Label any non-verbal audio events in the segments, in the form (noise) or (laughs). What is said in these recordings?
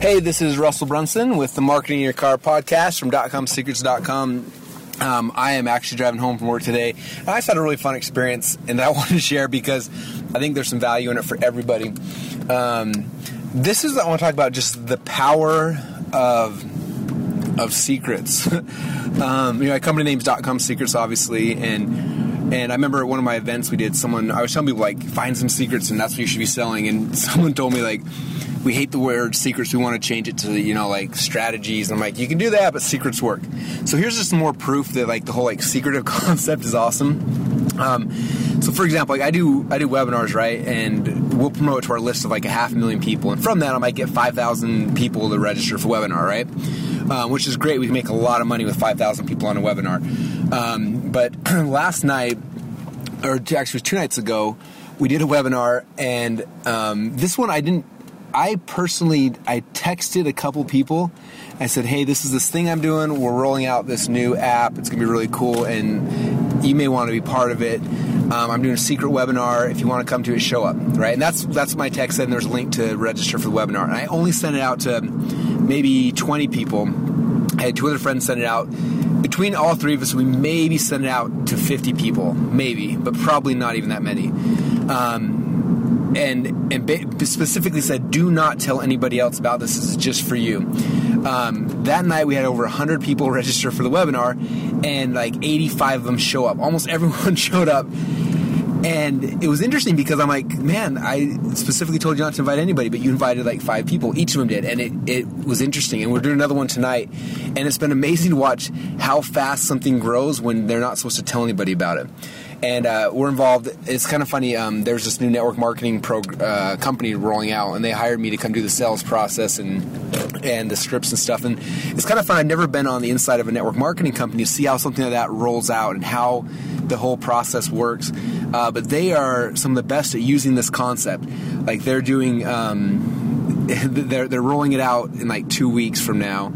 Hey, this is Russell Brunson with the Marketing Your Car podcast from DotComSecrets.com. Um, I am actually driving home from work today, and I just had a really fun experience, and I (laughs) wanted to share because I think there's some value in it for everybody. Um, this is I want to talk about just the power of of secrets. (laughs) um, you know, my company name's DotComSecrets, obviously, and and I remember at one of my events we did. Someone I was telling people like find some secrets, and that's what you should be selling. And (laughs) someone told me like we hate the word secrets. We want to change it to you know like strategies. And I'm like, you can do that, but secrets work. So here's just more proof that like the whole like secretive (laughs) concept is awesome. Um, so for example, like I do I do webinars right, and we'll promote to our list of like a half million people, and from that I might get five thousand people to register for webinar, right? Um, which is great. We can make a lot of money with five thousand people on a webinar. Um, but (clears throat) last night, or actually it was two nights ago, we did a webinar, and um, this one I didn't I personally I texted a couple people. I said, "Hey, this is this thing I'm doing. We're rolling out this new app. It's gonna be really cool, and you may want to be part of it. Um, I'm doing a secret webinar. If you want to come to it, show up, right?" And that's that's my text. And there's a link to register for the webinar. And I only sent it out to maybe 20 people. I had two other friends send it out. Between all three of us, we maybe sent it out to 50 people, maybe, but probably not even that many. Um, and and specifically said, "Do not tell anybody else about this. This is just for you." Um, that night, we had over 100 people (laughs) register for the webinar, and like 85 of them show up. Almost everyone (laughs) showed up. And it was interesting because I'm like, man, I specifically told you not to invite anybody, but you invited like five people. Each of them did, and it, it was interesting. And we're doing another one tonight, and it's been amazing to watch how fast something grows when they're not supposed to tell anybody about it and uh, we're involved. It's kind of funny. Um, there's this new network marketing uh, company rolling out, and they hired me to come do the sales process and and the scripts and stuff. And it's kind of fun. I've never been on the inside of a network marketing company to see how something like that rolls out and how the whole process works. Uh, but they are some of the best at using this concept. Like they're doing. Um, (laughs) they're they're rolling it out in like two weeks from now,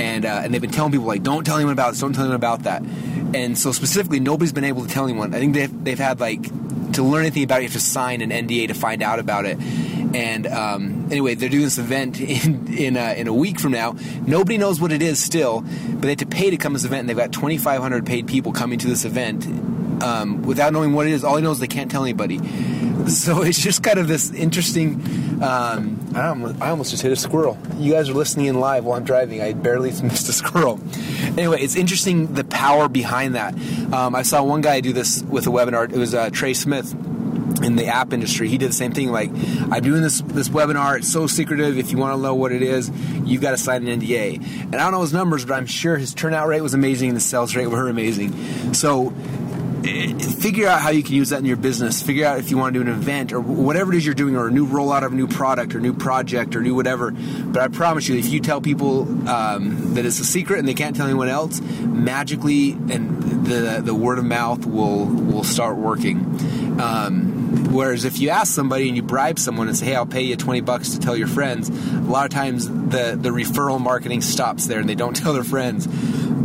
and uh, and they've been telling people like, don't tell anyone about this, don't tell anyone about that and so specifically, nobody's been able to tell anyone. I think they've they've had like to learn anything about it, you have to sign an NDA to find out about it. And um, anyway, they're doing this event (laughs) in in a, in a week from now. Nobody knows what it is still, but they have to pay to come to this event. And they've got 2,500 paid people coming to this event um, without knowing what it is. All they know is they can't tell anybody. (laughs) So it's just kind of this interesting. Um, I, almost, I almost just hit a squirrel. You guys are listening in live while I'm driving. I barely (laughs) missed a squirrel. Anyway, it's interesting the power behind that. Um, I saw one guy do this with a webinar. It was uh, Trey Smith in the app industry. He did the same thing. Like, I'm doing this this webinar. It's so secretive. If you want to know what it is, you've got to sign an NDA. And I don't know his numbers, but I'm sure his turnout rate was amazing and the sales rate were amazing. So figure out how you can use that in your business. Figure out if you want to do an event or whatever it is you're doing, or a new rollout of a new product or new project or new whatever. But I promise you, if you tell people um, that it's a secret and they can't tell anyone else, magically and the the word of mouth will will start working. Um, whereas if you ask somebody and you bribe someone and say, "Hey, I'll pay you twenty bucks to tell your friends," a lot of times the the referral marketing stops there and they don't (laughs) tell their friends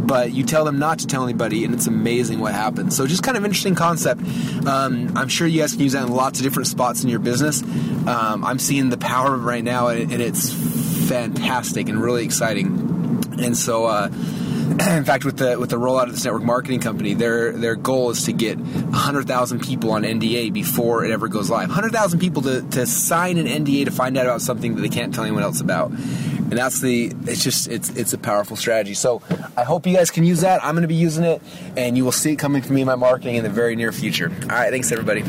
but you tell them not to tell anybody, and it's amazing what happens. So, just kind of interesting concept. Um, I'm sure you guys can use that in lots of different spots in your business. Um, I'm seeing the power of it right now, and, it's fantastic and really exciting. And so, uh, (clears throat) in fact, with the with the rollout of this network marketing company, their their goal is to get 100,000 people on NDA before it ever goes live. 100,000 people to, to sign an NDA to find out about something that they can't tell anyone else about. And that's the it's just it's it's a powerful strategy. So i hope you guys can use that. I'm going to be using it and you will see it coming from me in my marketing in the very near future. All right thanks everybody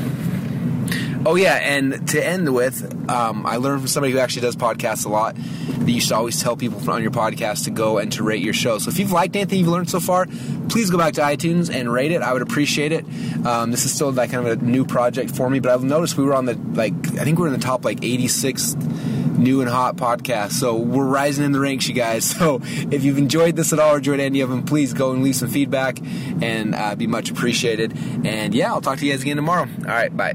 Oh yeah, and to end with, um, I learned from somebody who actually does podcasts a lot that you should always tell people on your podcast to go and to rate your show. So if you've liked anything you've learned so far, please go back to iTunes and rate it. I would appreciate it. Um, this is still like kind of a new project for me, but I've noticed we were on the like I think we're in the top like 86 new and hot podcast. So we're rising in the ranks, you guys. (laughs) So if you've enjoyed this at all or enjoyed any of them, please go and leave some feedback and uh, be much appreciated. And yeah, I'll talk to you guys again tomorrow. All right, bye.